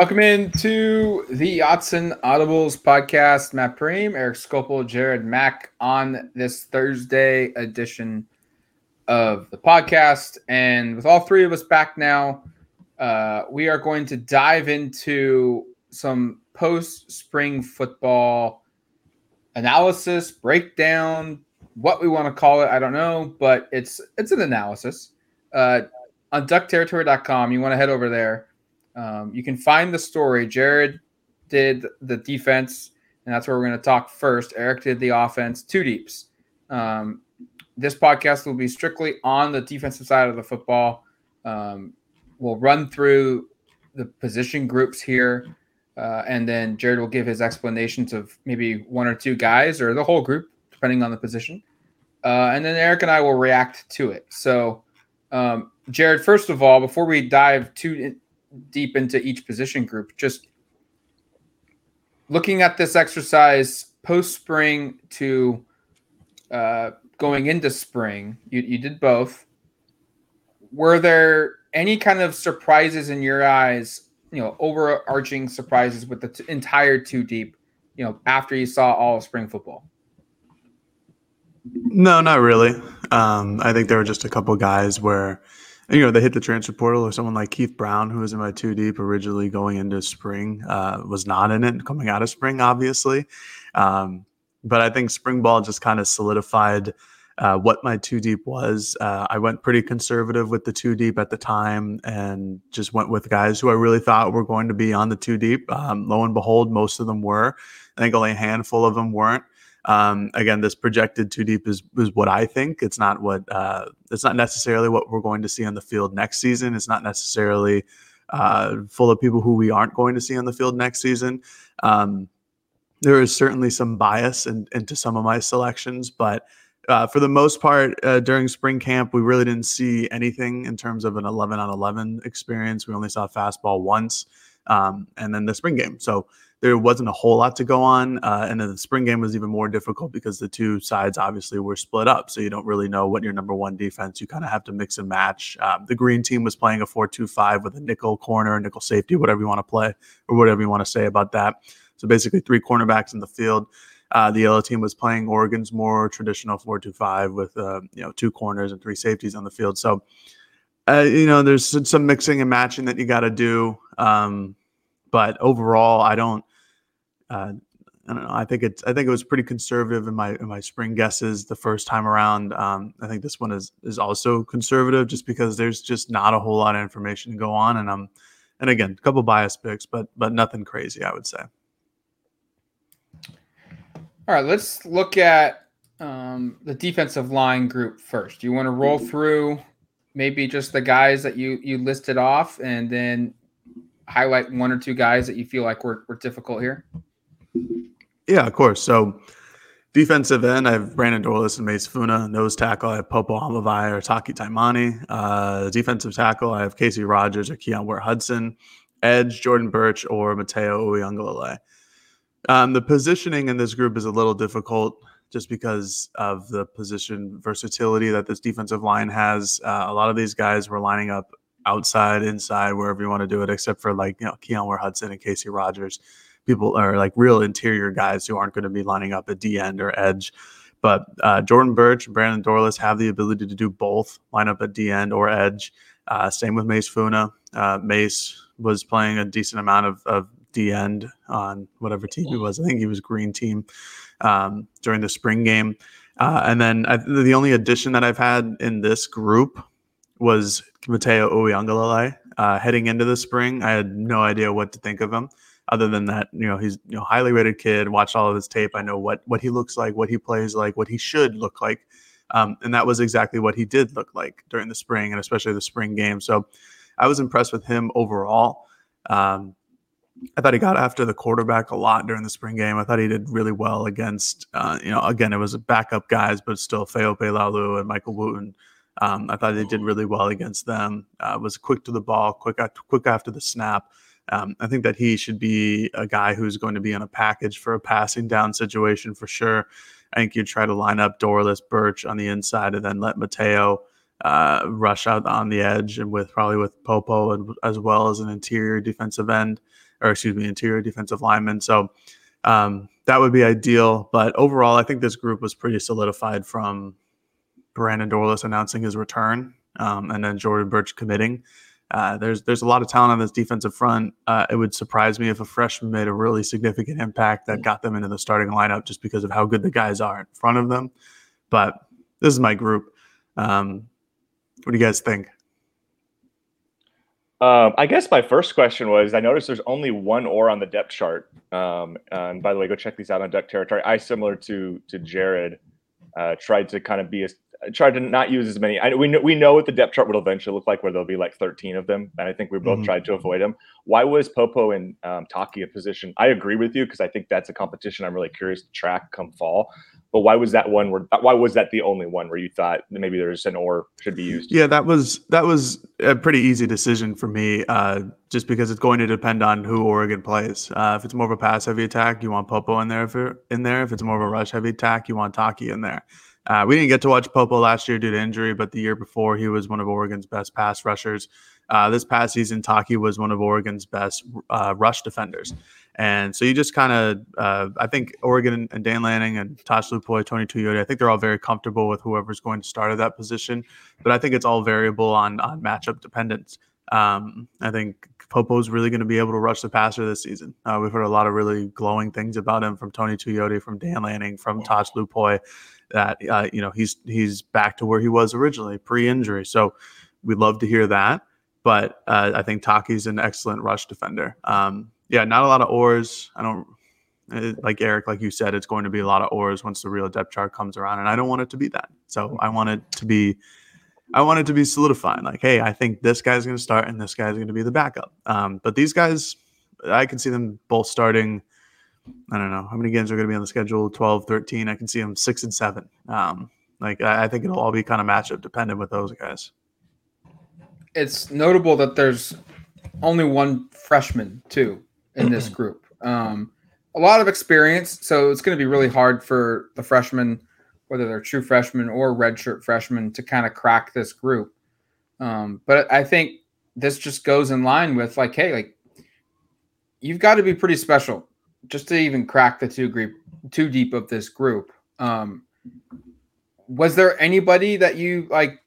Welcome into the Autzen Audibles podcast. Matt Prehm, Erik Skopil, Jared Mack on this Thursday edition of the podcast. And with all three of us back now, uh, we are going to dive into some post spring football analysis, breakdown, what we want to call it. I don't know, but it's it's an analysis. Uh, on duckterritory.com, you want to head over there um, you can find the story. Jared did the defense, and that's where we're going to talk first. Erik did the offense, two deeps. Um, this podcast will be strictly on the defensive side of the football. Um, we'll run through the position groups here, uh, and then Jared will give his explanations of maybe one or two guys or the whole group, depending on the position. Uh, and then Erik and I will react to it. So, um, Jared, first of all, before we dive too deep into each position group. Just looking at this exercise post spring to uh, going into spring, you, you did both. Were there any kind of surprises in your eyes, you know, overarching surprises with the t- entire two deep, you know, after you saw all of spring football? No, not really. Um, I think there were just a couple guys where you know, they hit the transfer portal, or someone like Keith Brown, who was in my two deep originally going into spring, uh, was not in it coming out of spring, obviously. Um, but I think spring ball just kind of solidified uh, what my two deep was. Uh, I went pretty conservative with the two deep at the time and just went with guys who I really thought were going to be on the two deep. Um, lo and behold, most of them were. I think only a handful of them weren't. Um, again, this projected two deep is is what I think. It's not what uh, it's not necessarily what we're going to see on the field next season. It's not necessarily uh, full of people who we aren't going to see on the field next season. Um, there is certainly some bias in, into some of my selections, but uh, for the most part, uh, during spring camp, we really didn't see anything in terms of an 11 on 11 experience. We only saw fastball once, um, and then the spring game. So there wasn't a whole lot to go on. Uh, and then the spring game was even more difficult because the two sides obviously were split up. So you don't really know what your number one defense. You kind of have to mix and match. Um, the green team was playing a 4 2 5 with a nickel corner, nickel safety, whatever you want to play, or whatever you want to say about that. So basically, three cornerbacks in the field. Uh, the yellow team was playing Oregon's more traditional 4 2 5 with uh, you know two corners and three safeties on the field. So, uh, you know, there's some mixing and matching that you got to do. Um, but overall, I don't uh, I don't know. I think it's. I think it was pretty conservative in my in my spring guesses the first time around. Um, I think this one is is also conservative just because there's just not a whole lot of information to go on, and um, and again, a couple bias picks, but but nothing crazy, I would say. All right, let's look at um, the defensive line group first. You want to roll through maybe just the guys that you you listed off, and then highlight one or two guys that you feel like were, were difficult here. Yeah, of course. So defensive end, I have Brandon Dorlus and Mase Funa. Nose tackle, I have Popo Aumavae or Taki Taimani. Uh, defensive tackle, I have Casey Rogers or Keyon Ware Hudson. Edge, Jordan Burch or Mateo Uiagalelei. Um, the positioning in this group is a little difficult just because of the position versatility that this defensive line has. Uh, a lot of these guys were lining up outside, inside, wherever you want to do it, except for like, you know, Keyon Ware Hudson and Casey Rogers people are like real interior guys who aren't going to be lining up at D end or edge. But uh, Jordan Burch, and Brandon Dorlus have the ability to do both, line up at D end or edge. Uh, same with Mase Funa. Uh, Mase was playing a decent amount of, of D end on whatever team he was. I think he was green team um, during the spring game. Uh, and then I, the only addition that I've had in this group was Mateo Uiagalelei. Uh, heading into the spring, I had no idea what to think of him other than that, you know, he's you know highly rated kid. Watched all of his tape. I know what what he looks like, what he plays like, what he should look like, um, and that was exactly what he did look like during the spring and especially the spring game. So I was impressed with him overall. Um, I thought he got after the quarterback a lot during the spring game. I thought he did really well against, uh, you know, again, it was backup guys, but still Faaope Laloulu and Michael Wooten. Um, I thought they did really well against them. Uh, was quick to the ball, quick, quick after the snap. Um, I think that he should be a guy who's going to be in a package for a passing down situation for sure. I think you try to line up Dorlus Burch on the inside and then let Mateo uh, rush out on the edge and with probably with Popo and, as well as an interior defensive end. or excuse me, interior defensive lineman. So um, that would be ideal. But overall, I think this group was pretty solidified from Brandon Dorlus announcing his return um, and then Jordan Burch committing. Uh, there's there's a lot of talent on this defensive front. Uh, it would surprise me if a freshman made a really significant impact that got them into the starting lineup just because of how good the guys are in front of them. But this is my group. Um, what do you guys think? Um, I guess my first question was I noticed there's only one or on the depth chart. Um, and by the way, go check these out on Duck Territory. I, similar to to Jared, uh, tried to kind of be as tried to not use as many. I, we know we know what the depth chart will eventually look like, where there'll be like 13 of them, and I think we both mm-hmm. tried to avoid them. Why was Popo and um, Taki a position? I agree with you because I think that's a competition I'm really curious to track come fall. But why was that one where why was that the only one where you thought maybe there's an or should be used? Yeah, that was that was a pretty easy decision for me, uh, just because it's going to depend on who Oregon plays. Uh, if it's more of a pass heavy attack, you want Popo in there. If in there, if it's more of a rush heavy attack, you want Taki in there. Uh, we didn't get to watch Popo last year due to injury, but the year before he was one of Oregon's best pass rushers. Uh, this past season, Taki was one of Oregon's best uh, rush defenders. And so you just kind of, uh, I think Oregon and Dan Lanning and Tosh Lupoi, Tony Tuioti, I think they're all very comfortable with whoever's going to start at that position. But I think it's all variable on on matchup dependence. Um, I think Popo's really going to be able to rush the passer this season. Uh, we've heard a lot of really glowing things about him from Tony Tuioti, from Dan Lanning, from Tosh Lupoi, that uh, you know he's he's back to where he was originally pre-injury. So we'd love to hear that. But uh, I think Taki's an excellent rush defender. Um, yeah, not a lot of oars. I don't eh, like Erik, like you said, it's going to be a lot of oars once the real depth chart comes around, and I don't want it to be that. So I want it to be, I want it to be solidified. Like, hey, I think this guy's going to start, and this guy's going to be the backup. Um, but these guys, I can see them both starting. I don't know how many games are going to be on the schedule 12, 13. I can see them six and seven. Um, like, I, I think it'll all be kind of matchup dependent with those guys. It's notable that there's only one freshman, too in this group. Um, a lot of experience, so it's going to be really hard for the freshmen, whether they're true freshmen or redshirt freshmen, to kind of crack this group. Um, but I think this just goes in line with like, hey, like you've got to be pretty special just to even crack the two group, too deep of this group. Um, was there anybody that you like?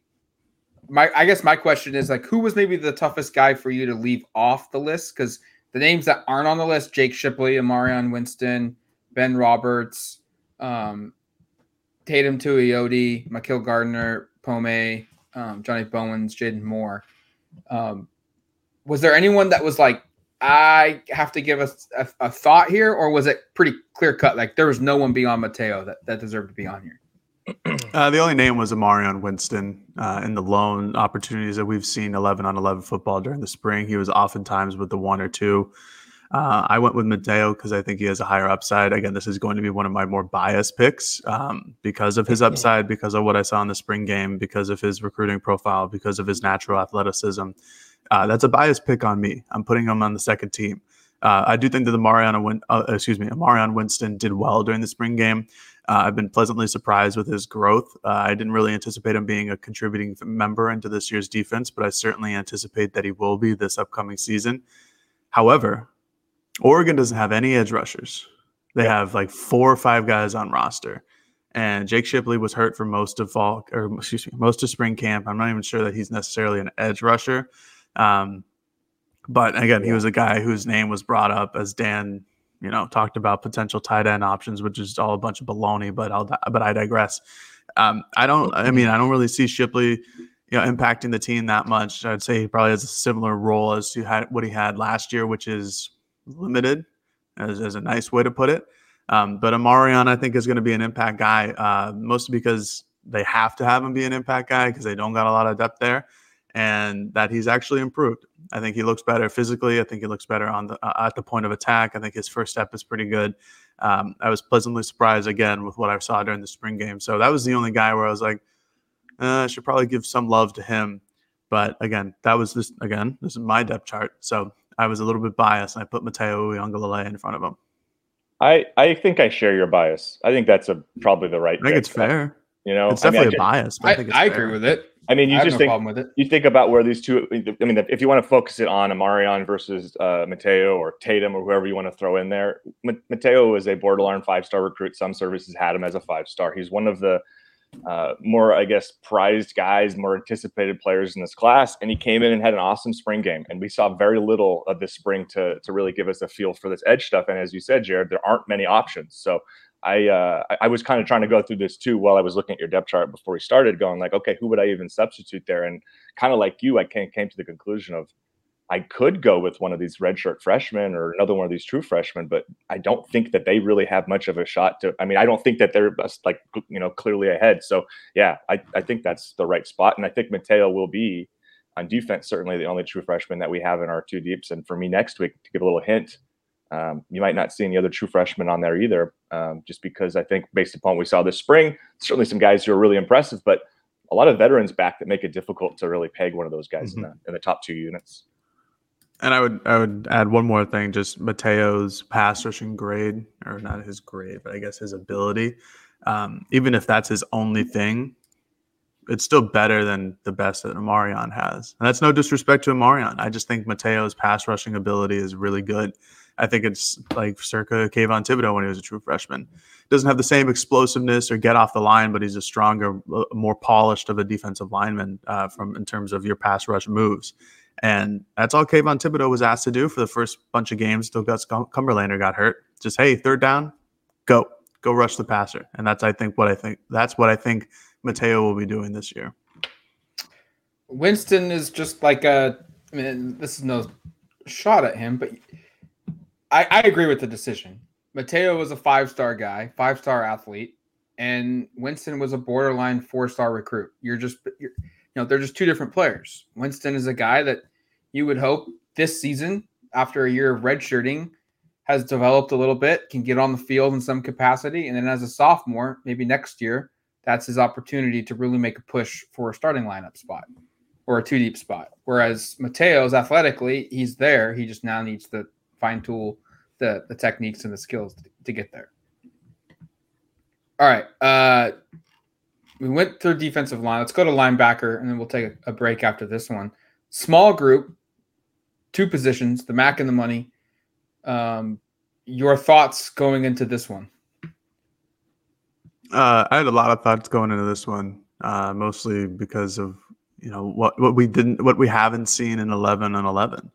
My, I guess my question is like, who was maybe the toughest guy for you to leave off the list? Because the names that aren't on the list: Jake Shipley, Amarion Winston, Ben Roberts, um, Teitum Tuioti, Makil Gardner, Pome, um, Johnny Bowens, Jaden Moore. Um, was there anyone that was like, I have to give us a, a, thought here, or was it pretty clear cut? Like there was no one beyond Mateo that, that deserved to be on here. Uh, the only name was Amarion Winston uh, in the loan opportunities that we've seen 11 on 11 football during the spring. He was oftentimes with the one or two. Uh, I went with Mateo because I think he has a higher upside. Again, this is going to be one of my more biased picks um, because of his upside, because of what I saw in the spring game, because of his recruiting profile, because of his natural athleticism. Uh, that's a biased pick on me. I'm putting him on the second team. Uh, I do think that the Mariana, Win- uh, excuse me, Amarion Winston did well during the spring game. Uh, I've been pleasantly surprised with his growth. Uh, I didn't really anticipate him being a contributing member into this year's defense, but I certainly anticipate that he will be this upcoming season. However, Oregon doesn't have any edge rushers. They have like four or five guys on roster. And Jake Shipley was hurt for most of fall, or excuse me, most of spring camp. I'm not even sure that he's necessarily an edge rusher. Um, but again, he was a guy whose name was brought up as Dan you know, talked about potential tight end options, which is all a bunch of baloney. But I'll but I digress. Um, I don't. I mean, I don't really see Shipley, you know, impacting the team that much. I'd say he probably has a similar role as to had what he had last year, which is limited, as, as a nice way to put it. Um, but Amarion, I think, is going to be an impact guy, uh, mostly because they have to have him be an impact guy because they don't got a lot of depth there and that he's actually improved. I think he looks better physically. I think he looks better on the uh, at the point of attack. I think his first step is pretty good. Um, I was pleasantly surprised again with what I saw during the spring game. So that was the only guy where I was like, uh, I should probably give some love to him. But again, that was this again. This is my depth chart, so I was a little bit biased, and I put Mateo Uiagalelei in front of him. I I think I share your bias. I think that's a probably the right. I think it's fair. You know, It's definitely I mean, I a bias. But I, I, think it's I agree with it. I mean, you I have just no think problem with it. you think about where these two. I mean, if you want to focus it on Amarion versus uh, Mateo or Teitum or whoever you want to throw in there, Ma- Mateo is a borderline five star recruit. Some services had him as a five star. He's one of the uh, more, I guess, prized guys, more anticipated players in this class, and he came in and had an awesome spring game. And we saw very little of this spring to to really give us a feel for this edge stuff. And as you said, Jared, there aren't many options. So I uh, I- was kind of trying to go through this too while I was looking at your depth chart before we started, going like, okay, who would I even substitute there? And kind of like you, I came came to the conclusion of I could go with one of these redshirt freshmen or another one of these true freshmen, but I don't think that they really have much of a shot to. I mean, I don't think that they're like you know clearly ahead. So yeah, I I think that's the right spot, and I think Mateo will be on defense certainly the only true freshman that we have in our two deeps. And for me next week to give a little hint, um, you might not see any other true freshmen on there either, um, just because I think based upon what we saw this spring, certainly some guys who are really impressive, but a lot of veterans back that make it difficult to really peg one of those guys in the in the top two units. And I would I would add one more thing, just Mateo's pass rushing grade, or not his grade, but I guess his ability. Um, even if that's his only thing, it's still better than the best that Amarion has. And that's no disrespect to Amarion. I just think Mateo's pass rushing ability is really good. I think it's like circa Kayvon Thibodeaux when he was a true freshman. Doesn't have the same explosiveness or get off the line, but he's a stronger, uh, more polished of a defensive lineman uh, from in terms of your pass rush moves. And that's all Kayvon Thibodeaux was asked to do for the first bunch of games until Gus Cumberlander got hurt. Just hey, third down, go, go rush the passer, and that's I think what I think that's what I think Mateo will be doing this year. Winston is just like a. I mean, this is no shot at him, but I, I agree with the decision. Mateo was a five star guy, five star athlete, and Winston was a borderline four star recruit. You're just, you're, you know, they're just two different players. Winston is a guy that you would hope this season, after a year of redshirting, has developed a little bit, can get on the field in some capacity, and then as a sophomore, maybe next year, that's his opportunity to really make a push for a starting lineup spot or a two deep spot. Whereas Mateo's athletically, he's there. He just now needs to fine tool the the techniques and the skills to, get there. All right. Uh we went through defensive line. Let's go to linebacker and then we'll take a, a break after this one. Small group, two positions, the Mac and the money. Um your thoughts going into this one? Uh, I had a lot of thoughts going into this one, uh, mostly because of you know what what we didn't what we haven't seen in eleven and eleven.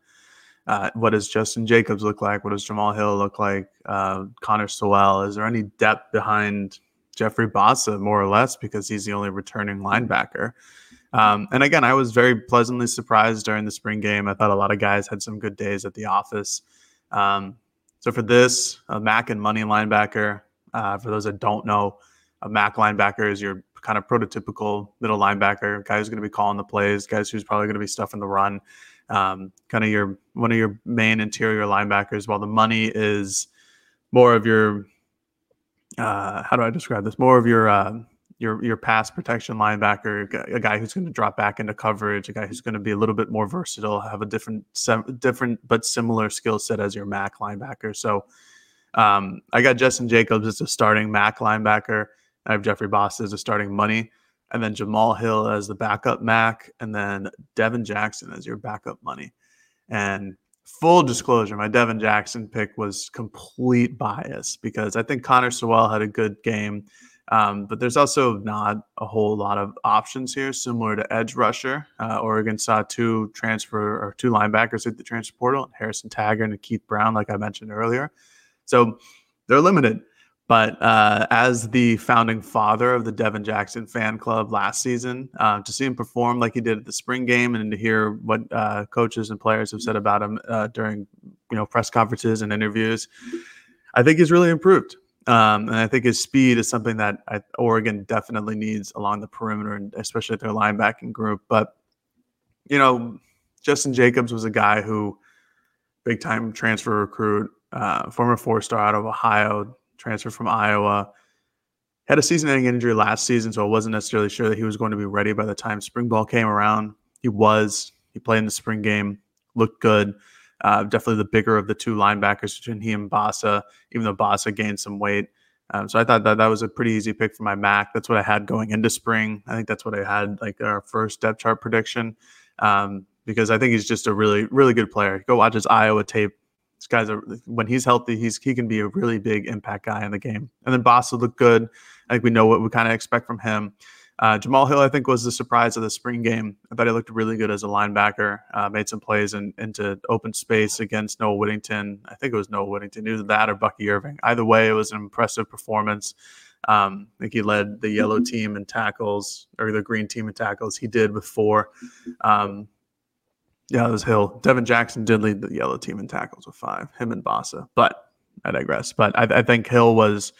Uh, what does Jestin Jacobs look like? What does Jamal Hill look like? Uh, Connor Soelle? Is there any depth behind Jeffrey Bassa, more or less, because he's the only returning linebacker? Um, and again, I was very pleasantly surprised during the spring game. I thought a lot of guys had some good days at the office. Um, so for this, a Mac and money linebacker. Uh, for those that don't know, a Mac linebacker is your kind of prototypical middle linebacker, guy who's going to be calling the plays, guys who's probably going to be stuffing the run. Um, kind of your one of your main interior linebackers. While the money is more of your uh, how do I describe this? More of your uh, your your pass protection linebacker, a guy who's going to drop back into coverage, a guy who's going to be a little bit more versatile, have a different different but similar skill set as your Mac linebacker. So um, I got Jestin Jacobs as a starting Mac linebacker. I have Jeffrey Bassa as a starting money, and then Jamal Hill as the backup Mac, and then Devin Jackson as your backup money. And full disclosure, my Devin Jackson pick was complete bias because I think Connor Soelle had a good game. Um, but there's also not a whole lot of options here, similar to edge rusher. Uh, Oregon saw two transfer or two linebackers at the transfer portal, Harrison Taggart and Keith Brown, like I mentioned earlier. So they're limited. But uh, as the founding father of the Devin Jackson fan club last season, uh, to see him perform like he did at the spring game, and to hear what uh, coaches and players have said about him uh, during you know press conferences and interviews, I think he's really improved. Um, and I think his speed is something that I, Oregon definitely needs along the perimeter, and especially their linebacking group. But you know, Jestin Jacobs was a guy who big time transfer recruit, uh, former four star out of Ohio, transfer from Iowa. Had a season ending injury last season, so I wasn't necessarily sure that he was going to be ready by the time spring ball came around. He was. He played in the spring game, looked good. Uh, definitely the bigger of the two linebackers between he and Bassa, even though Bassa gained some weight. Um, so I thought that that was a pretty easy pick for my Mac. That's what I had going into spring. I think that's what I had like our first depth chart prediction um, because I think he's just a really, really good player. Go watch his Iowa tape. This guy's a when he's healthy, he's he can be a really big impact guy in the game. And then Bassa will look good. I think we know what we kind of expect from him. Uh, Jamal Hill, I think, was the surprise of the spring game. I thought he looked really good as a linebacker. Uh, made some plays in, into open space against Noah Whittington. I think it was Noah Whittington, either that or Bucky Irving. Either way, it was an impressive performance. Um, I think he led the yellow mm-hmm. team in tackles or the green team in tackles. He did with four. Um, yeah, it was Hill. Devin Jackson did lead the yellow team in tackles with five. Him and Bassa. But I digress. But I, I think Hill was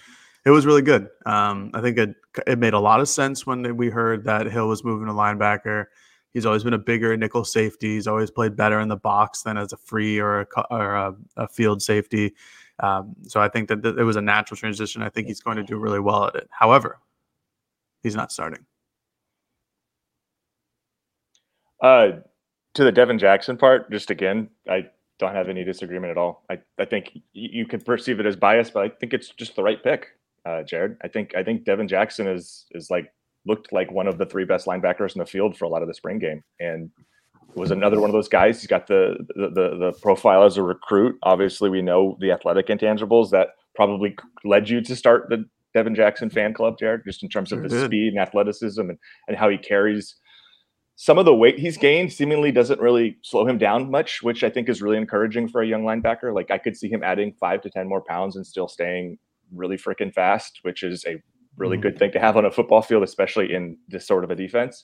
it was really good. Um, I think it it made a lot of sense when we heard that Hill was moving to linebacker. He's always been a bigger nickel safety. He's always played better in the box than as a free or a, or a, a field safety. Um, so I think that it was a natural transition. I think he's going to do really well at it. However, he's not starting. Uh, to the Devin Jackson part, just again, I don't have any disagreement at all. I, I think you could perceive it as bias, but I think it's just the right pick uh, Jared. I think I think Devin Jackson is is like looked like one of the three best linebackers in the field for a lot of the spring game, and was another one of those guys. He's got the, the the the, profile as a recruit. Obviously, we know the athletic intangibles that probably led you to start the Devin Jackson fan club, Jared, just in terms of the speed and athleticism and, and how he carries some of the weight he's gained seemingly doesn't really slow him down much, which I think is really encouraging for a young linebacker. Like I could see him adding five to 10 more pounds and still staying really freaking fast, which is a really mm. good thing to have on a football field, especially in this sort of a defense.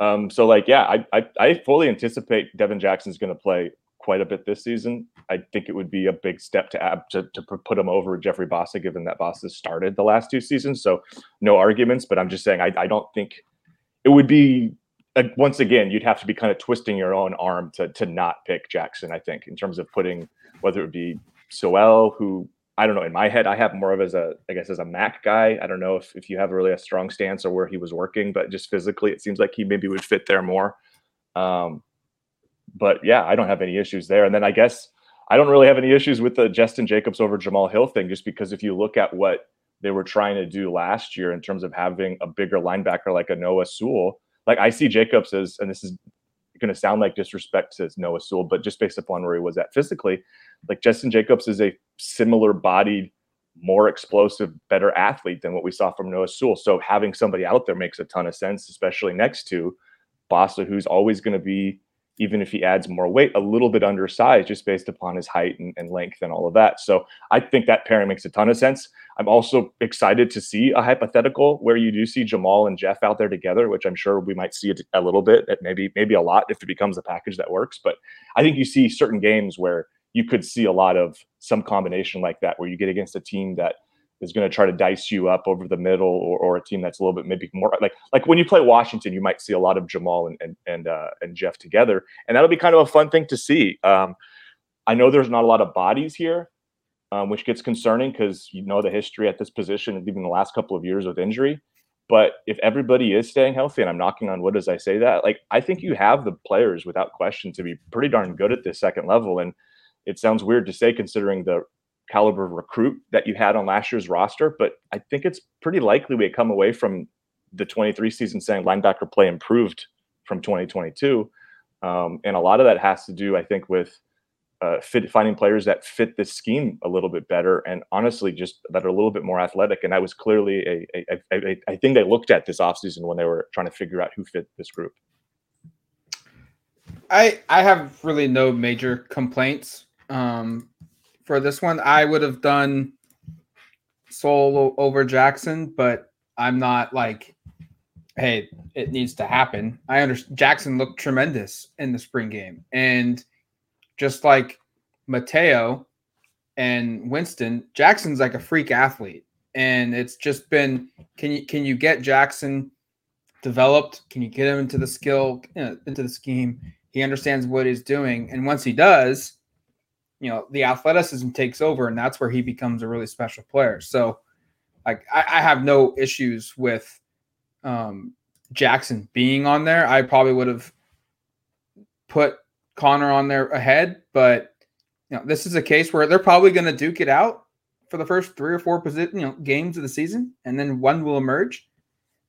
Um, so like, yeah, I, I, I fully anticipate Devin Jackson's going to play quite a bit this season. I think it would be a big step to add to, to put him over Jeffrey Bossa, given that Bassa started the last two seasons. So no arguments, but I'm just saying I, I don't think it would be once again you'd have to be kind of twisting your own arm to to not pick Jackson. I think in terms of putting whether it would be Soelle, who I don't know. In my head, I have more of as a, I guess, as a Mac guy. I don't know if, if you have really a strong stance or where he was working, but just physically, it seems like he maybe would fit there more. Um, but yeah, I don't have any issues there. And then I guess I don't really have any issues with the Jestin Jacobs over Jamal Hill thing, just because if you look at what they were trying to do last year in terms of having a bigger linebacker like a Noah Sewell, like I see Jacobs as, and this is going to sound like disrespect to Noah Sewell, but just based upon where he was at physically, like Jestin Jacobs is a similar bodied, more explosive, better athlete than what we saw from Noah Sewell. So having somebody out there makes a ton of sense, especially next to Bassa, who's always going to be even if he adds more weight, a little bit undersized just based upon his height and, and, length and all of that. So I think that pairing makes a ton of sense. I'm also excited to see a hypothetical where you do see Jamal and Jeff out there together, which I'm sure we might see a little bit, maybe maybe a lot if it becomes a package that works. But I think you see certain games where you could see a lot of some combination like that, where you get against a team that is going to try to dice you up over the middle or, or a team that's a little bit maybe more like like when you play Washington, you might see a lot of Jamal and and and, uh, and Jeff together, and that'll be kind of a fun thing to see. Um, I know there's not a lot of bodies here, um, which gets concerning because you know the history at this position, even the last couple of years with injury. But if everybody is staying healthy, and I'm knocking on wood as I say that, like I think you have the players without question to be pretty darn good at this second level. And it sounds weird to say considering the caliber recruit that you had on last year's roster, but I think it's pretty likely we come away from the 23 season saying linebacker play improved from 2022. Um, and a lot of that has to do, I think, with uh, fit, finding players that fit this scheme a little bit better and honestly just that are a little bit more athletic. And that was clearly a, a, a, a I think they looked at this offseason when they were trying to figure out who fit this group. I I have really no major complaints um, for this one. I would have done Soelle over Jackson, but I'm not like, hey, it needs to happen. I understand Jackson looked tremendous in the spring game. And just like Mateo and Winston, Jackson's like a freak athlete. And it's just been can you can you get Jackson developed? Can you get him into the skill, you know, into the scheme? He understands what he's doing. And once he does, you know the athleticism takes over and that's where he becomes a really special player. So like i, I have no issues with um, jackson being on there. I probably would have put connor on there ahead but you know this is a case where they're probably going to duke it out for the first three or four position, you know, games of the season, and then one will emerge.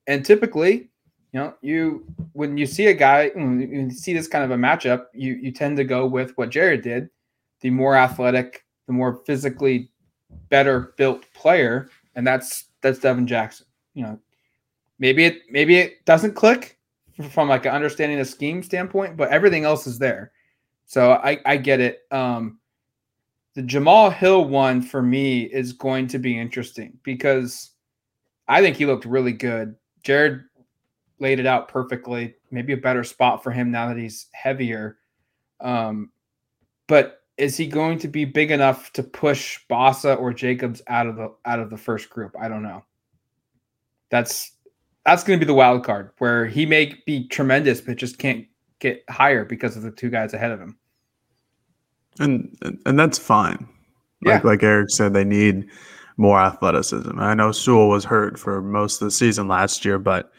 And typically, you know, you when you see a guy, when you see this kind of a matchup, you you tend to go with what Jared did, the more athletic, the more physically better built player, and that's that's Devin Jackson. You know, maybe it maybe it doesn't click from like an understanding the scheme standpoint, but everything else is there. So I I get it. Um, the Jamal Hill one for me is going to be interesting because I think he looked really good. Jared laid it out perfectly. Maybe a better spot for him now that he's heavier. Um, but is he going to be big enough to push Bassa or Jacobs out of the out of the first group? I don't know. That's that's going to be the wild card where he may be tremendous, but just can't get higher because of the two guys ahead of him. And and that's fine. Like yeah. like Erik said, they need more athleticism. I know Sewell was hurt for most of the season last year, but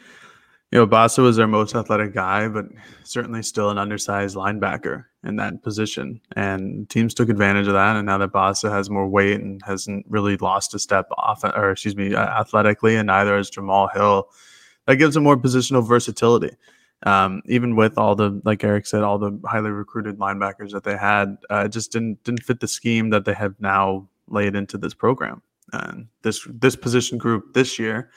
you know, Bassa was their most athletic guy, but certainly still an undersized linebacker in that position. And teams took advantage of that. And now that Bassa has more weight and hasn't really lost a step off, or excuse me, athletically, and neither has Jamal Hill, that gives him more positional versatility. Um, even with all the, like Erik said, all the highly recruited linebackers that they had, uh, it just didn't didn't fit the scheme that they have now laid into this program. And this this position group this year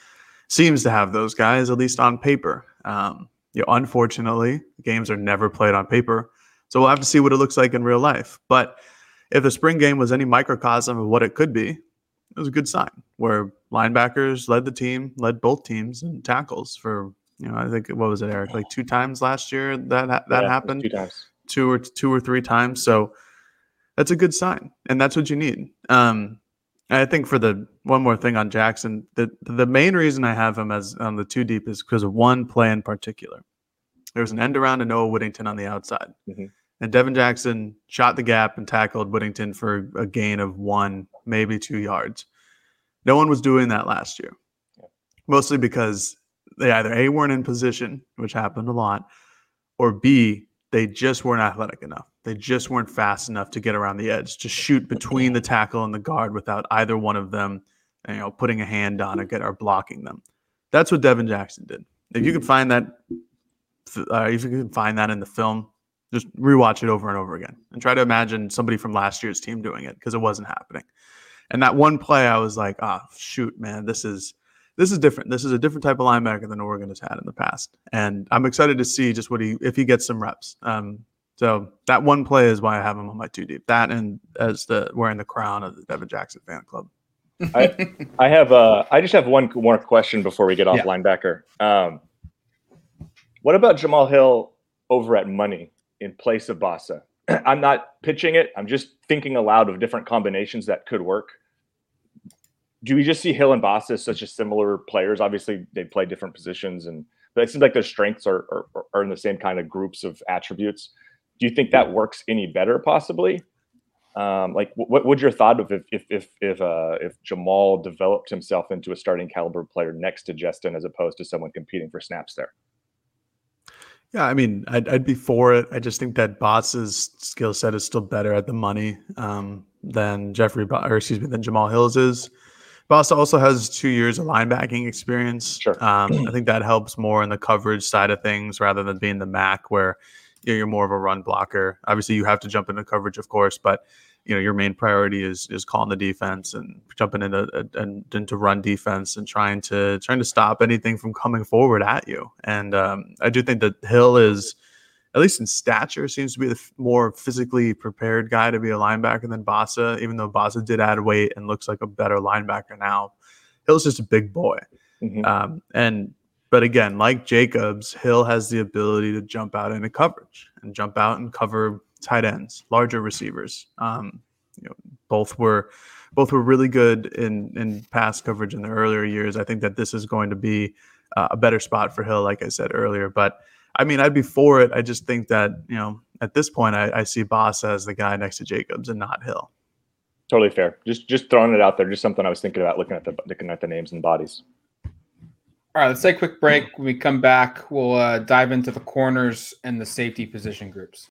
seems to have those guys, at least on paper. Um, you know, unfortunately, games are never played on paper. So we'll have to see what it looks like in real life. But if the spring game was any microcosm of what it could be, it was a good sign where linebackers led the team, led both teams in tackles for, you know, I think what was it, Erik? Like two times last year that that yeah, happened. Two times. Two or two or three times. So that's a good sign. And that's what you need. Um, I think for the one more thing on Jackson, the the main reason I have him as on the two deep is because of one play in particular. There was an end around to Noah Whittington on the outside. Mm-hmm. And Devin Jackson shot the gap and tackled Whittington for a gain of one, maybe two yards. No one was doing that last year, yeah. mostly because they either A, weren't in position, which happened a lot, or B, they just weren't athletic enough. They just weren't fast enough to get around the edge to shoot between the tackle and the guard without either one of them, you know, putting a hand on get or blocking them. That's what Devin Jackson did. If you can find that, uh, if you can find that in the film, just rewatch it over and over again and try to imagine somebody from last year's team doing it because it wasn't happening. And that one play, I was like, ah, oh, shoot, man, this is this is different. This is a different type of linebacker than Oregon has had in the past, and I'm excited to see just what he if he gets some reps. Um, so that one play is why I have him on my two deep. That and as the wearing the crown of the Devin Jackson fan club. I I have uh I just have one more question before we get off yeah. linebacker. Um, what about Jamal Hill over at money in place of Bassa? I'm not pitching it. I'm just thinking aloud of different combinations that could work do we just see Hill and Bassa as such a similar players? Obviously, they play different positions, and but it seems like their strengths are, are, are in the same kind of groups of attributes. Do you think that works any better, possibly? Um, like, what would your thought of if if if if, uh, if Jamal developed himself into a starting caliber player next to Jestin, as opposed to someone competing for snaps there? Yeah, I mean, I'd, I'd be for it. I just think that Bassa's skill set is still better at the money um, than Jeffrey, or excuse me, than Jamal Hill's is. Bassa also has two years of linebacking experience. Sure. Um, I think that helps more in the coverage side of things rather than being the MAC where you're more of a run blocker. Obviously, you have to jump into coverage, of course, but you know your main priority is is calling the defense and jumping into and into run defense and trying to trying to stop anything from coming forward at you. And um, I do think that Hill is at least in stature, seems to be the more physically prepared guy to be a linebacker than Bassa, even though Bassa did add weight and looks like a better linebacker now. Hill's just a big boy. Mm-hmm. Um, and but again, like Jacobs, Hill has the ability to jump out into coverage and jump out and cover tight ends, larger receivers. Um, you know, both were both were really good in in pass coverage in the earlier years. I think that this is going to be uh, a better spot for Hill, like I said earlier. But I mean, I'd be for it. I just think that you know at this point, I, I see Bassa as the guy next to Jacobs and not Hill. Totally fair. Just just throwing it out there. Just something I was thinking about looking at the looking at the names and bodies. All right, let's take a quick break. When we come back, we'll uh, dive into the corners and the safety position groups.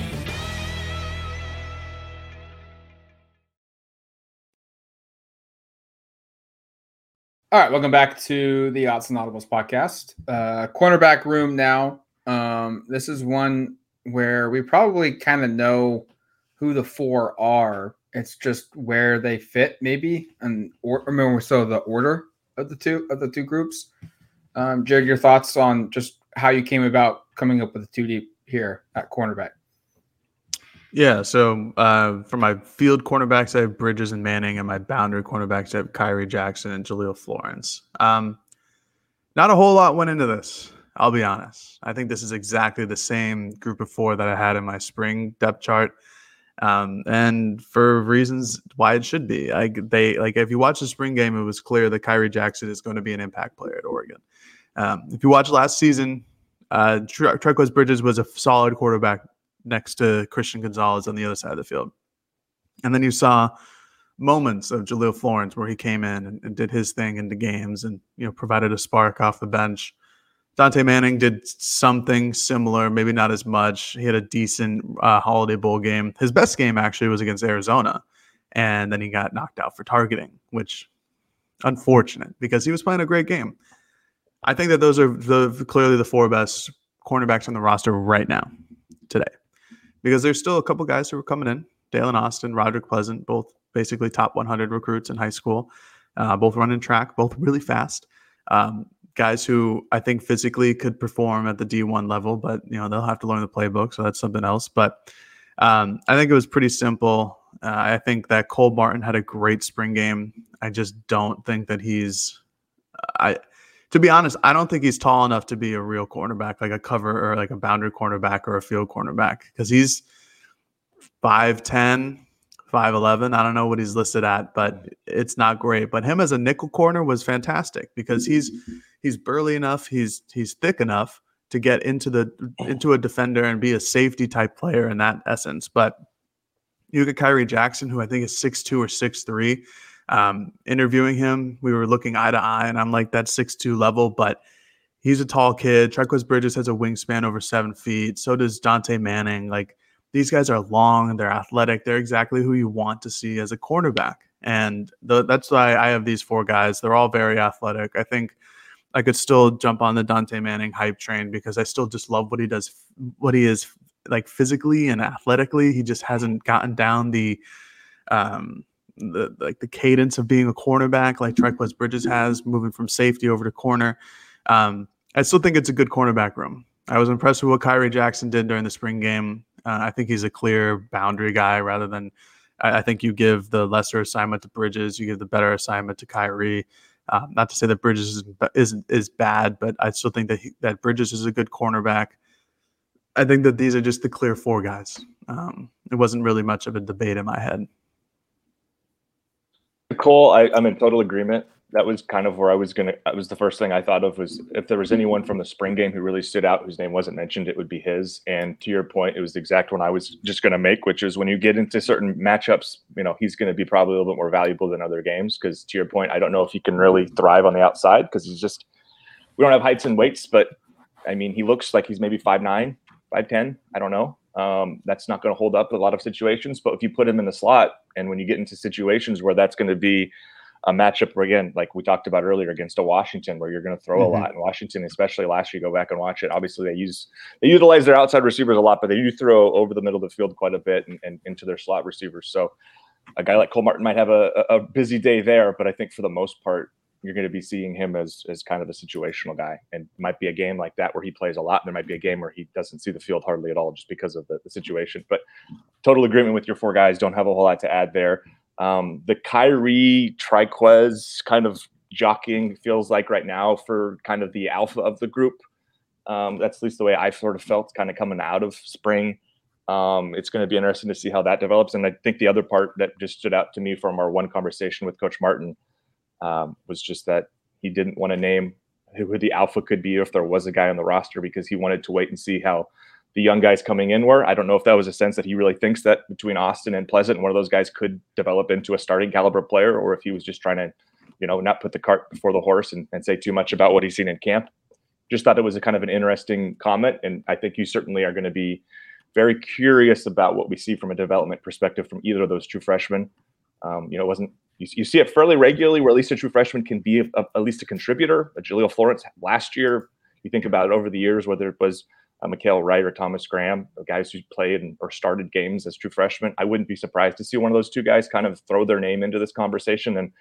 All right, welcome back to the Autzen Audibles podcast. Uh, cornerback room now. Um, this is one where we probably kind of know who the four are. It's just where they fit, maybe, and or I mean, so the order of the two of the two groups. Um, Jared, your thoughts on just how you came about coming up with the two deep here at cornerback? Yeah, so uh, for my field cornerbacks, I have Bridges and Manning, and my boundary cornerbacks, I have Khyree Jackson and Jahlil Florence. Um, not a whole lot went into this. I'll be honest. I think this is exactly the same group of four that I had in my spring depth chart, um, and for reasons why it should be. Like they like if you watch the spring game, it was clear that Khyree Jackson is going to be an impact player at Oregon. Um, if you watch last season, uh, Trikweze Bridges was a solid quarterback next to Christian Gonzalez on the other side of the field. And then you saw moments of Jahlil Florence where he came in and, and, did his thing into games and you know provided a spark off the bench. Dontae Manning did something similar, maybe not as much. He had a decent uh, Holiday Bowl game. His best game actually was against Arizona, and then he got knocked out for targeting, which unfortunate because he was playing a great game. I think that those are the clearly the four best cornerbacks on the roster right now today because there's still a couple guys who are coming in. Dalen Austin, Roderick Pleasant, both basically top 100 recruits in high school, uh, both running track, both really fast. Um, guys who I think physically could perform at the D1 level, but you know they'll have to learn the playbook, so that's something else. But um, I think it was pretty simple. Uh, I think that Cole Martin had a great spring game. I just don't think that he's. I to be honest, I don't think he's tall enough to be a real cornerback, like a cover or like a boundary cornerback or a field cornerback, because he's 5'10, 5'11. I don't know what he's listed at, but it's not great. But him as a nickel corner was fantastic because he's he's burly enough, he's he's thick enough to get into the into a defender and be a safety type player in that essence. But you get Khyree Jackson, who I think is 6'2 or 6'3 um, interviewing him, we were looking eye to eye, and I'm like that six two level, but he's a tall kid. Trikweze Bridges has a wingspan over seven feet. So does Dontae Manning. Like these guys are long, and they're athletic, they're exactly who you want to see as a cornerback. And the, that's why I have these four guys. They're all very athletic. I think I could still jump on the Dontae Manning hype train because I still just love what he does, what he is like physically and athletically. He just hasn't gotten down the um, the like the cadence of being a cornerback like Trikweze Bridges has, moving from safety over to corner. Um, I still think it's a good cornerback room. I was impressed with what Khyree Jackson did during the spring game. Uh, I think he's a clear boundary guy rather than I, I, think you give the lesser assignment to Bridges, you give the better assignment to Khyree. Uh, not to say that Bridges is, is is bad, but I still think that he, that Bridges is a good cornerback. I think that these are just the clear four guys. Um, it wasn't really much of a debate in my head. Cole, I, I'm in total agreement. That was kind of where I was gonna. That was the first thing I thought of was if there was anyone from the spring game who really stood out, whose name wasn't mentioned, it would be his. And to your point, it was the exact one I was just gonna make, which is when you get into certain matchups, you know, he's gonna be probably a little bit more valuable than other games. Because to your point, I don't know if he can really thrive on the outside because he's just. We don't have heights and weights, but I mean, he looks like he's maybe five nine, five ten. I don't know. Um, that's not going to hold up a lot of situations. But if you put him in the slot, and when you get into situations where that's going to be a matchup where again, like we talked about earlier, against a Washington where you're going to throw mm-hmm. a lot. And Washington, especially last year, go back and watch it. Obviously, they use they utilize their outside receivers a lot, but they do throw over the middle of the field quite a bit and, and into their slot receivers. So a guy like Cole Martin might have a, a busy day there, but I think for the most part, you're going to be seeing him as as kind of a situational guy. And might be a game like that where he plays a lot. and There might be a game where he doesn't see the field hardly at all just because of the, the situation. But total agreement with your four guys. Don't have a whole lot to add there. Um, the Khyree Trikweze kind of jockeying feels like right now for kind of the alpha of the group. Um, that's at least the way I sort of felt kind of coming out of spring. Um, it's going to be interesting to see how that develops. And I think the other part that just stood out to me from our one conversation with Coach Martin um, was just that he didn't want to name who the alpha could be if there was a guy on the roster because he wanted to wait and see how the young guys coming in were. I don't know if that was a sense that he really thinks that between Austin and Pleasant, one of those guys could develop into a starting caliber player, or if he was just trying to, you know, not put the cart before the horse and, and say too much about what he's seen in camp. Just thought it was a kind of an interesting comment, and I think you certainly are going to be very curious about what we see from a development perspective from either of those two freshmen. Um, you know, it wasn't you, you, see it fairly regularly where at least a true freshman can be a, a, at least a contributor. A Jahlil Florence last year, you think about it over the years, whether it was uh, Mykael Wright or Thomas Graham, guys who played and, or started games as true freshmen. I wouldn't be surprised to see one of those two guys kind of throw their name into this conversation. And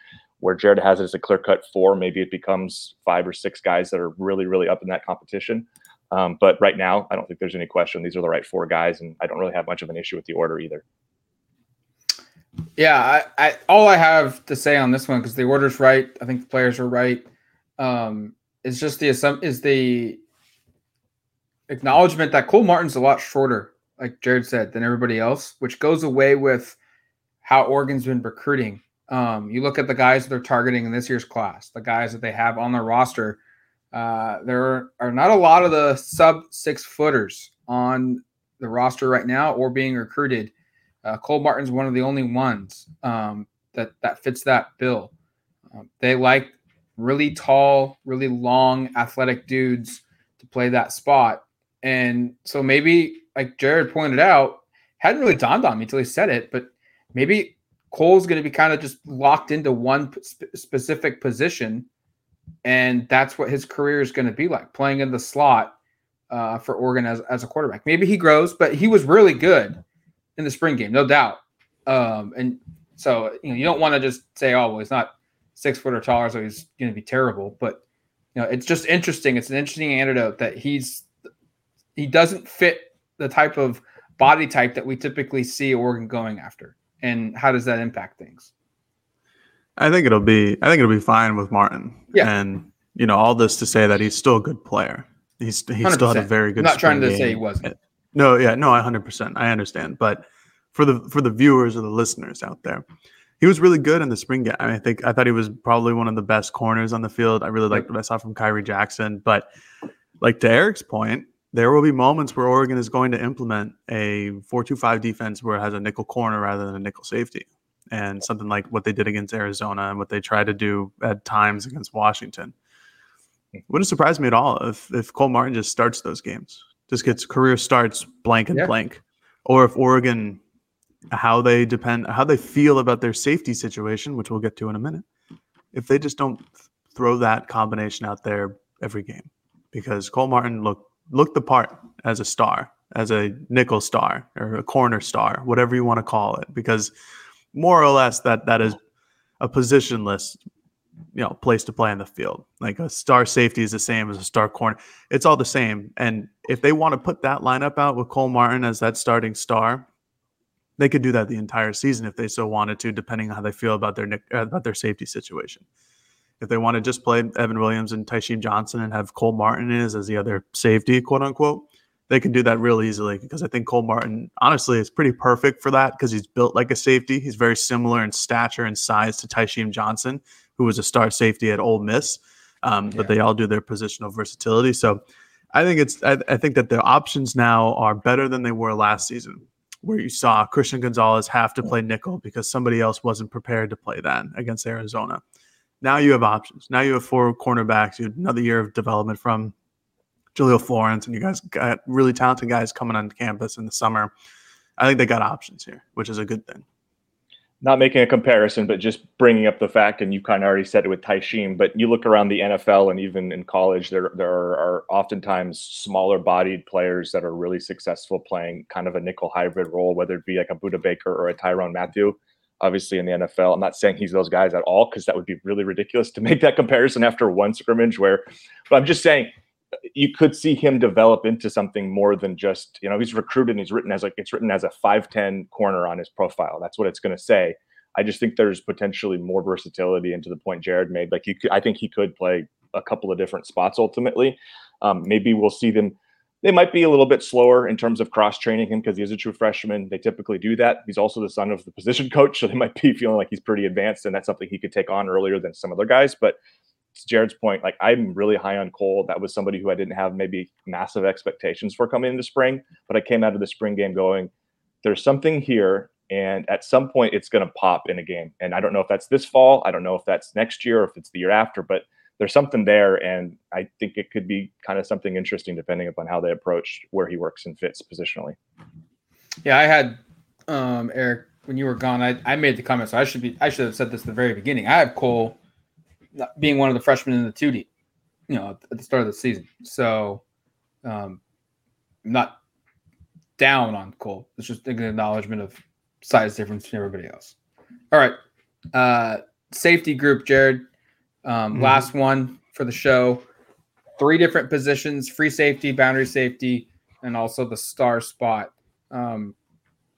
where Jared has it as a clear cut four, maybe it becomes five or six guys that are really, really up in that competition. Um, but right now, I don't think there's any question. These are the right four guys, and I don't really have much of an issue with the order either. Yeah, I, I all I have to say on this one because the order's right. I think the players are right. Um, is just the is the acknowledgement that Cole Martin's a lot shorter, like Jared said, than everybody else, which goes away with how Oregon's been recruiting. Um, you look at the guys that they're targeting in this year's class, the guys that they have on their roster. Uh, there are not a lot of the sub six footers on the roster right now or being recruited. Uh, Cole Martin's one of the only ones um, that that fits that bill. Um, they like really tall, really long, athletic dudes to play that spot. And so maybe, like Jared pointed out, hadn't really dawned on me until he said it, but maybe Cole's going to be kind of just locked into one sp- specific position. And that's what his career is going to be like playing in the slot uh, for Oregon as, as a quarterback. Maybe he grows, but he was really good in the spring game, no doubt. Um, and so, you know, you don't want to just say, oh, well, he's not six foot or taller, so he's going to be terrible. But, you know, it's just interesting. It's an interesting antidote that he's he doesn't fit the type of body type that we typically see Oregon going after. And how does that impact things? I think it'll be I think it'll be fine with Martin. Yeah. And you know, all this to say that he's still a good player. He's he still had a very good. I'm not trying to game. say he wasn't. No, yeah, no, I hundred percent. I understand, but for the for the viewers or the listeners out there, he was really good in the spring game. I, mean, I think I thought he was probably one of the best corners on the field. I really liked what I saw from Khyree Jackson, but like to Erik's point, there will be moments where Oregon is going to implement a 4-2-5 defense where it has a nickel corner rather than a nickel safety. And something like what they did against Arizona and what they tried to do at times against Washington. Hmm. Wouldn't surprise me at all if if Cole Martin just starts those games, just gets career starts blank and yeah. blank, or if Oregon, how they depend, how they feel about their safety situation, which we'll get to in a minute, if they just don't throw that combination out there every game, because Cole Martin looked look the part as a star, as a nickel star or a corner star, whatever you want to call it, because more or less that that is a positionless you know place to play in the field. Like a star safety is the same as a star corner. It's all the same. And if they want to put that lineup out with cole martin as that starting star they could do that the entire season if they so wanted to depending on how they feel about their uh, about their safety situation. If they want to just play Evan Williams and Tysheem Johnson and have Cole Martin is as the other safety, quote unquote, they can do that real easily because I think Cole Martin, honestly, is pretty perfect for that because he's built like a safety. He's very similar in stature and size to Tysheem Johnson, who was a star safety at Ole Miss. Um, yeah. But they all do their positional versatility. So I think it's I, I think that the options now are better than they were last season, where you saw Christian Gonzalez have to play nickel because somebody else wasn't prepared to play that against Arizona. Now you have options. Now you have four cornerbacks. You have another year of development from Jahlil Florence, and you guys got really talented guys coming on campus in the summer. I think they got options here, which is a good thing. Not making a comparison, but just bringing up the fact, and you kind of already said it with Tysheem, but you look around the NFL and even in college, there there are oftentimes smaller bodied players that are really successful playing kind of a nickel hybrid role, whether it be like a Budda Baker or a Tyrann Mathieu. obviously in the NFL. I'm not saying he's those guys at all because that would be really ridiculous to make that comparison after one scrimmage where but I'm just saying you could see him develop into something more than just, you know, he's recruited and he's written as like it's written as a 5'10 corner on his profile. That's what it's going to say. I just think there's potentially more versatility into the point Jared made. Like you could, I think he could play a couple of different spots ultimately. Um, maybe we'll see them they might be a little bit slower in terms of cross training him because he is a true freshman. They typically do that. He's also the son of the position coach, so they might be feeling like he's pretty advanced, and that's something he could take on earlier than some other guys. But to Jared's point, like I'm really high on Cole. That was somebody who I didn't have maybe massive expectations for coming into spring, but I came out of the spring game going, there's something here. And at some point, it's going to pop in a game. And I don't know if that's this fall. I don't know if that's next year or if it's the year after, but there's something there. And I think it could be kind of something interesting depending upon how they approach where he works and fits positionally. Yeah, I had um, Erik when you were gone. I, I made the comment, so I should be I should have said this at the very beginning. I have Cole being one of the freshmen in the two D, you know, at the start of the season. So, um, I'm not down on Cole. It's just an acknowledgement of size difference from everybody else. All right, uh, safety group, Jared. Um, mm-hmm. Last one for the show. Three different positions: free safety, boundary safety, and also the star spot. Um,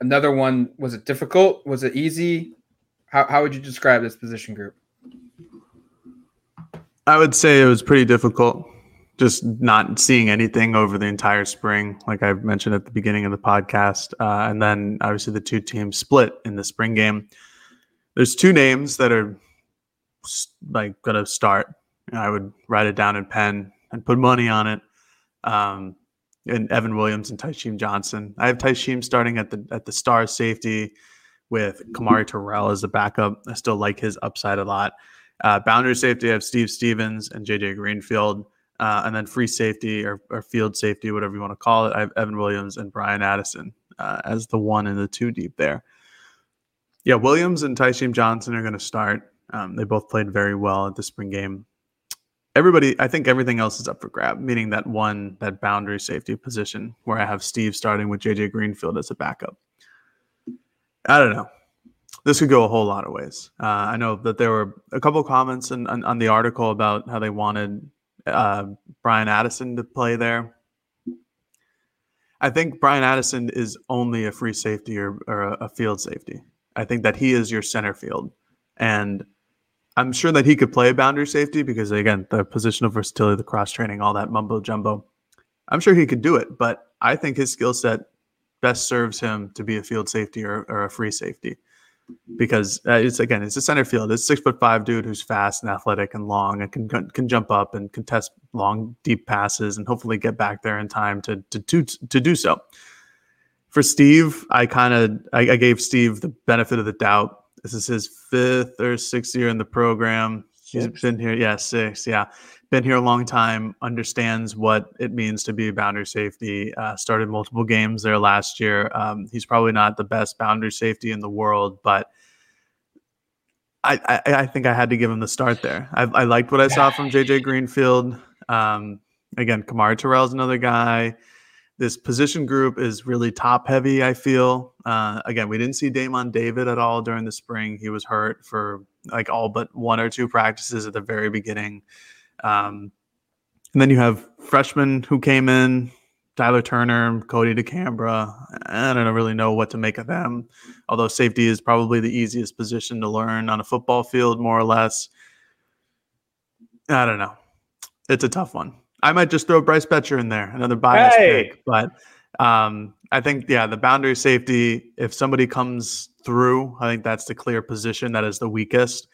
another one was it difficult? Was it easy? How, how would you describe this position group? I would say it was pretty difficult just not seeing anything over the entire spring, like I mentioned at the beginning of the podcast. Uh, and then obviously the two teams split in the spring game. There's two names that are like going to start. I would write it down in pen and put money on it. Um, and Evan Williams and Tysheem Johnson. I have Tysheem starting at the at the star safety with Kamari Terrell as the backup. I still like his upside a lot. Uh, boundary safety, I have Steve Stephens and JJ Greenfield. Uh, and then free safety or, or, field safety, whatever you want to call it, I have Evan Williams and Bryan Addison uh, as the one and the two deep there. Yeah, Williams and Tysheem Johnson are going to start. Um, they both played very well at the spring game. Everybody, I think everything else is up for grab, meaning that one, that boundary safety position where I have Steve starting with JJ Greenfield as a backup. I don't know this could go a whole lot of ways. Uh, I know that there were a couple comments in, on, on, the article about how they wanted uh, Bryan Addison to play there. I think Bryan Addison is only a free safety or, or a, a field safety. I think that he is your center field. And I'm sure that he could play boundary safety because, again, the positional versatility, the cross training, all that mumbo jumbo. I'm sure he could do it, but I think his skill set best serves him to be a field safety or, or a free safety because uh, it's again it's a center field. It's six foot five dude who's fast and athletic and long and can can jump up and contest long deep passes and hopefully get back there in time to to to, to do so. For Steve, I kind of I, I, gave Steve the benefit of the doubt. This is his fifth or sixth year in the program. He's he been here, yeah, six, yeah, been here a long time. Understands what it means to be a boundary safety. Uh, started multiple games there last year. Um, he's probably not the best boundary safety in the world, but I, I, I think I had to give him the start there. I, I liked what I saw from JJ Greenfield. Um, again, Terrell is another guy. This position group is really top heavy. I feel. Uh, again, we didn't see Daymon David at all during the spring. He was hurt for like all but one or two practices at the very beginning. Um, and then you have freshmen who came in. Tyler Turner, Cody DeCambra. I don't really know what to make of them. Although safety is probably the easiest position to learn on a football field, more or less. I don't know. It's a tough one. I might just throw Bryce Boettcher in there, another bias hey. pick. But um, I think, yeah, the boundary safety, if somebody comes through, I think that's the clear position that is the weakest.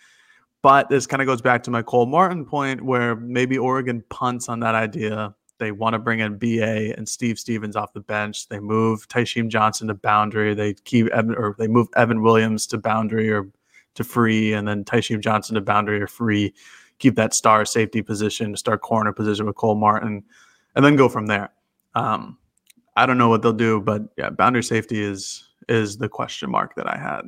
But this kind of goes back to my Cole Martin point where maybe Oregon punts on that idea they want to bring in BA and Steve Stephens off the bench. They move Tysheem Johnson to boundary. They keep Evan or they move Evan Williams to boundary or to free, and then Tysheem Johnson to boundary or free. Keep that star safety position, star corner position with Cole Martin, and then go from there. Um, I don't know what they'll do, but yeah, boundary safety is is the question mark that I had.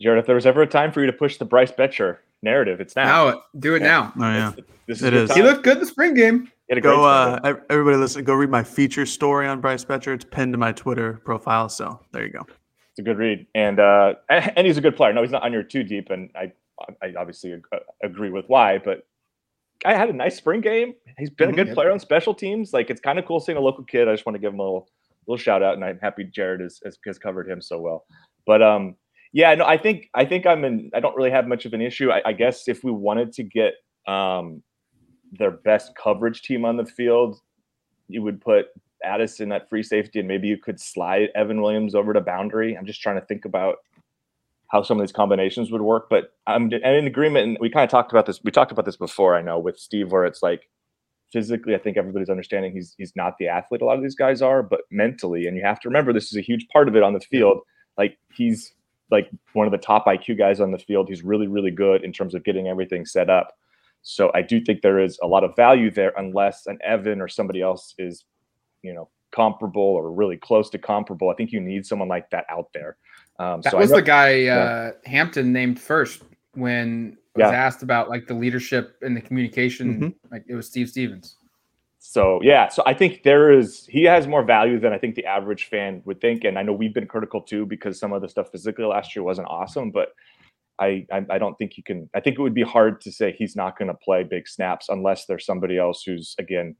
Jared, if there was ever a time for you to push the Bryce Boettcher narrative. It's now. Now, do it yeah. now. Oh yeah, this is it is. He looked good the spring game. Go, uh, everybody, listen. Go read my feature story on Bryce Boettcher. It's pinned to my Twitter profile. So there you go. It's a good read, and uh, and he's a good player. No, he's not on your too deep, and I I obviously agree with why, but guy had a nice spring game. He's been mm-hmm. a good player on special teams. Like it's kind of cool seeing a local kid. I just want to give him a little little shout out, and I'm happy Jared has, has, has covered him so well. But um, yeah, no, I think I think I'm in. I don't really have much of an issue. I, I guess if we wanted to get um, their best coverage team on the field, you would put Addison at free safety, and maybe you could slide Evan Williams over to boundary. I'm just trying to think about how some of these combinations would work. But I'm in agreement, and we kind of talked about this. We talked about this before, I know, with Steve, where it's like physically, I think everybody's understanding he's he's not the athlete a lot of these guys are, but mentally, and you have to remember this is a huge part of it on the field. Like he's like one of the top IQ guys on the field. He's really, really good in terms of getting everything set up. So I do think there is a lot of value there, unless an Evan or somebody else is, you know, comparable or really close to comparable. I think you need someone like that out there. Um, that so was know, the guy uh. Hampton named first when was yeah. asked about like the leadership and the communication. Mm-hmm. Like it was Steve Stephens. So yeah, so I think there is he has more value than I think the average fan would think, and I know we've been critical too because some of the stuff physically last year wasn't awesome, but I I, I don't think you can. I think it would be hard to say he's not going to play big snaps unless there's somebody else who's again,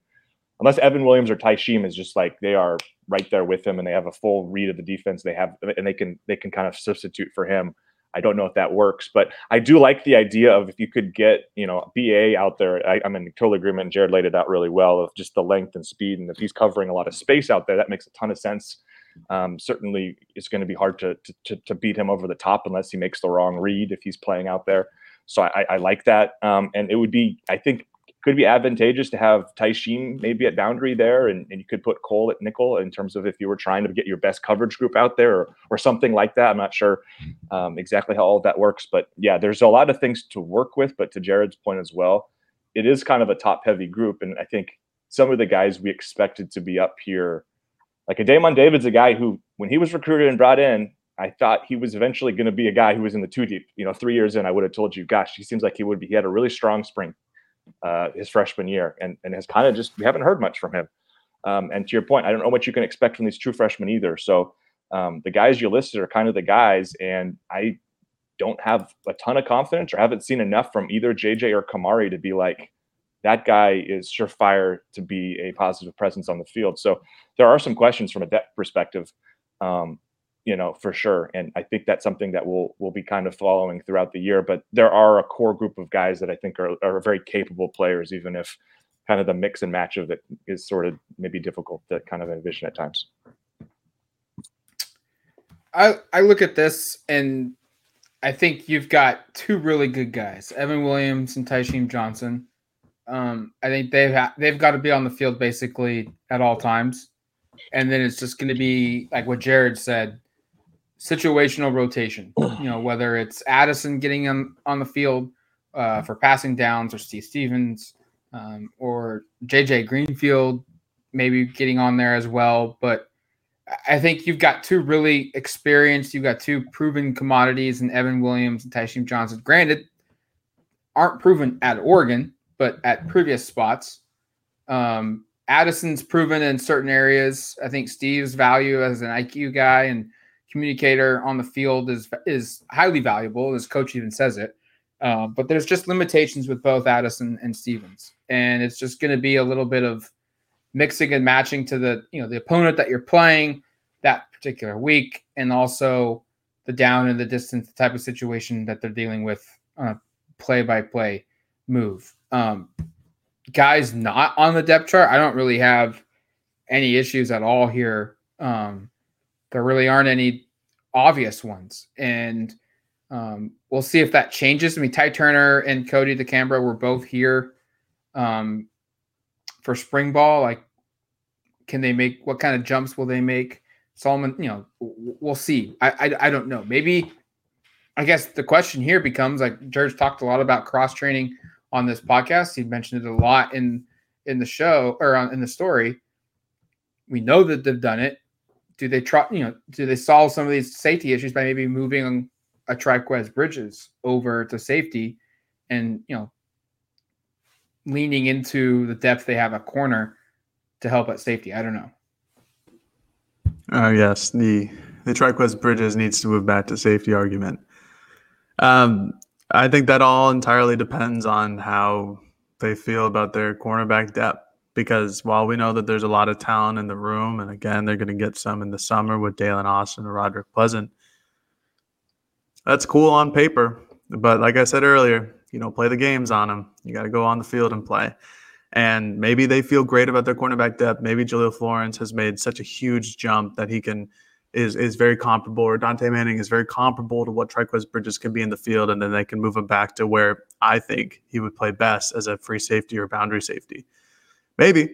unless Evan Williams or Tysheem is just like they are right there with him and they have a full read of the defense. They have and they can they can kind of substitute for him. I don't know if that works, but I do like the idea of if you could get, you know, BA out there. I, am in total agreement. Jared laid it out really well of just the length and speed. And if he's covering a lot of space out there, that makes a ton of sense. Um, certainly, it's going to be hard to, to, to beat him over the top unless he makes the wrong read if he's playing out there. So I, I like that. Um, and it would be, I think, could be advantageous to have Tysheem maybe at boundary there, and, and you could put Cole at nickel in terms of if you were trying to get your best coverage group out there or, or something like that. I'm not sure um, exactly how all of that works, but yeah, there's a lot of things to work with. But to Jared's point as well, it is kind of a top heavy group, and I think some of the guys we expected to be up here, like a Daymon David's a guy who, when he was recruited and brought in, I thought he was eventually going to be a guy who was in the two deep. You know, three years in, I would have told you, gosh, he seems like he would be. He had a really strong spring uh, his freshman year, and and has kind of just we haven't heard much from him. Um, and to your point, I don't know what you can expect from these true freshmen either. So um, the guys you listed are kind of the guys, and I don't have a ton of confidence or haven't seen enough from either JJ or Kamari to be like that guy is surefire to be a positive presence on the field. So there are some questions from a depth perspective. Um, you know, for sure. And I think that's something that we'll we'll be kind of following throughout the year. But there are a core group of guys that I think are, are very capable players, even if kind of the mix and match of it is sort of maybe difficult to kind of envision at times. I I look at this and I think you've got two really good guys, Evan Williams and Tysheem Johnson. Um, I think they've ha- they've got to be on the field basically at all times, and then it's just going to be like what Jared said situational rotation. You know, whether it's Addison getting on on the field uh, for passing downs, or Steve Stephens, um, or JJ Greenfield maybe getting on there as well. But I think you've got two really experienced, you've got two proven commodities in Evan Williams and Tysheem Johnson. Granted, aren't proven at Oregon, but at previous spots. Um, Addison's proven in certain areas. I think Steve's value as an IQ guy and communicator on the field is is highly valuable. His coach even says it. Uh, but there's just limitations with both Addison and Stephens, and it's just going to be a little bit of mixing and matching to the you know the opponent that you're playing that particular week, and also the down and the distance type of situation that they're dealing with on a play by play move. Um, guys not on the depth chart, I don't really have any issues at all here. Um, there really aren't any obvious ones. And um, we'll see if that changes. I mean, Ty Turner and Cody DeCambra were both here um, for spring ball. Like, can they make what kind of jumps will they make? Solomon, you know, we'll see. I, I, I don't know. Maybe, I guess the question here becomes like George talked a lot about cross training on this podcast. He mentioned it a lot in in the show or on, in the story. We know that they've done it do they try you know do they solve some of these safety issues by maybe moving a Trikweze Bridges over to safety and you know leaning into the depth they have at corner to help at safety. I don't know. Oh yes, the the Trikweze Bridges needs to move back to safety argument. Um, I think that all entirely depends on how they feel about their cornerback depth because while we know that there's a lot of talent in the room, and again, they're going to get some in the summer with Daylen Austin and Rodrick Pleasant, that's cool on paper. But like I said earlier, you know, play the games on them. You got to go on the field and play. And maybe they feel great about their cornerback depth. Maybe Jahlil Florence has made such a huge jump that he can is is very comparable, or Dontae Manning is very comparable to what Trikweze Bridges can be in the field, and then they can move him back to where I think he would play best as a free safety or boundary safety. Maybe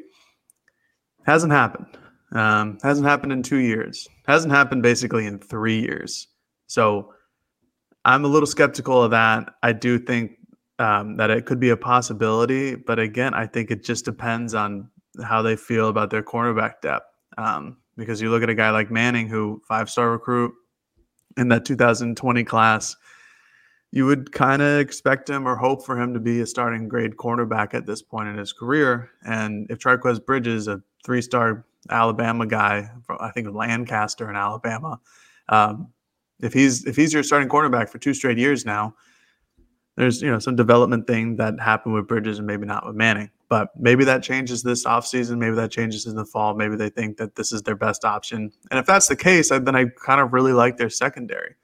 hasn't happened. Um, hasn't happened in two years. Hasn't happened basically in three years. So I'm a little skeptical of that. I do think um, that it could be a possibility, but again, I think it just depends on how they feel about their cornerback depth. Um, because you look at a guy like Manning, who five star recruit in that 2020 class, you would kind of expect him or hope for him to be a starting grade cornerback at this point in his career. And if Trikweze Bridges, a three star Alabama guy, I think Lancaster in Alabama, um, if he's if he's your starting cornerback for two straight years now, there's you know some development thing that happened with Bridges and maybe not with Manning. But maybe that changes this offseason. Maybe that changes in the fall. Maybe they think that this is their best option. And if that's the case, then I kind of really like their secondary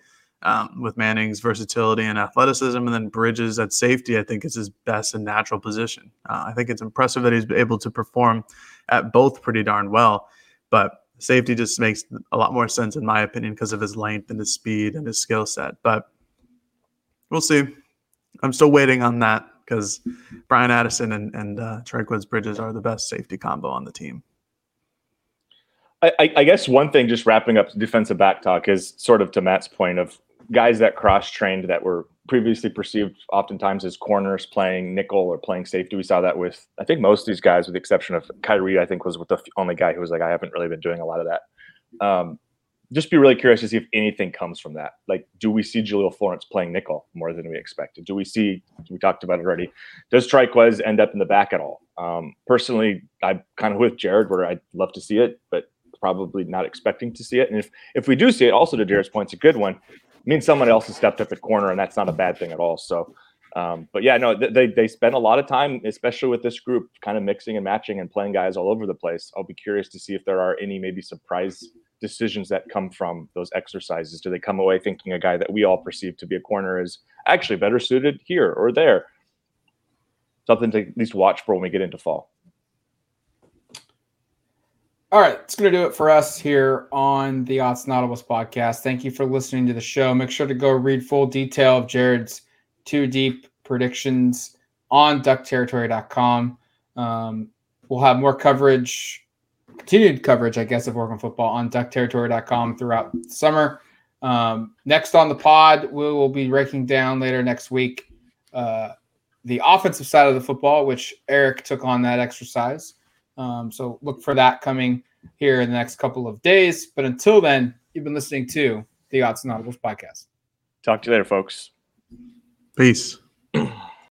um, with Manning's versatility and athleticism. And then Bridges at safety, I think is his best and natural position. Uh, I think it's impressive that he's able to perform at both pretty darn well. But safety just makes a lot more sense, in my opinion, because of his length and his speed and his skill set. But we'll see. I'm still waiting on that because Bryan Addison and, and uh, Trikweze Bridges are the best safety combo on the team. I, I, guess one thing, just wrapping up defensive back talk, is sort of to Matt's point of guys that cross trained that were previously perceived oftentimes as corners playing nickel or playing safety. We saw that with I think most of these guys, with the exception of Khyree. I think was with the only guy who was like, I haven't really been doing a lot of that. Um, just be really curious to see if anything comes from that. Like, do we see Jahlil Florence playing nickel more than we expected? Do we see? We talked about it already. Does Trikweze end up in the back at all? Um, personally, I'm kind of with Jared, where I'd love to see it, but probably not expecting to see it. And if if we do see it, also to Jared's point, it's a good one. Means someone else has stepped up at corner, and that's not a bad thing at all. So, um, but yeah, no, they they spend a lot of time, especially with this group, kind of mixing and matching and playing guys all over the place. I'll be curious to see if there are any maybe surprise decisions that come from those exercises? Do they come away thinking a guy that we all perceive to be a corner is actually better suited here or there? Something to at least watch for when we get into fall. All right, it's going to do it for us here on the Autzen Audibles podcast. Thank you for listening to the show. Make sure to go read full detail of Jared's two deep predictions on duckterritory.com. Um, we'll have more coverage continued coverage, I guess, of Oregon football on duckterritory.com throughout the summer. Um, next on the pod, we will be breaking down later next week uh, the offensive side of the football, which Erik took on that exercise. Um, so look for that coming here in the next couple of days. But until then, you've been listening to the Autzen Audibles podcast. Talk to you later, folks. Peace.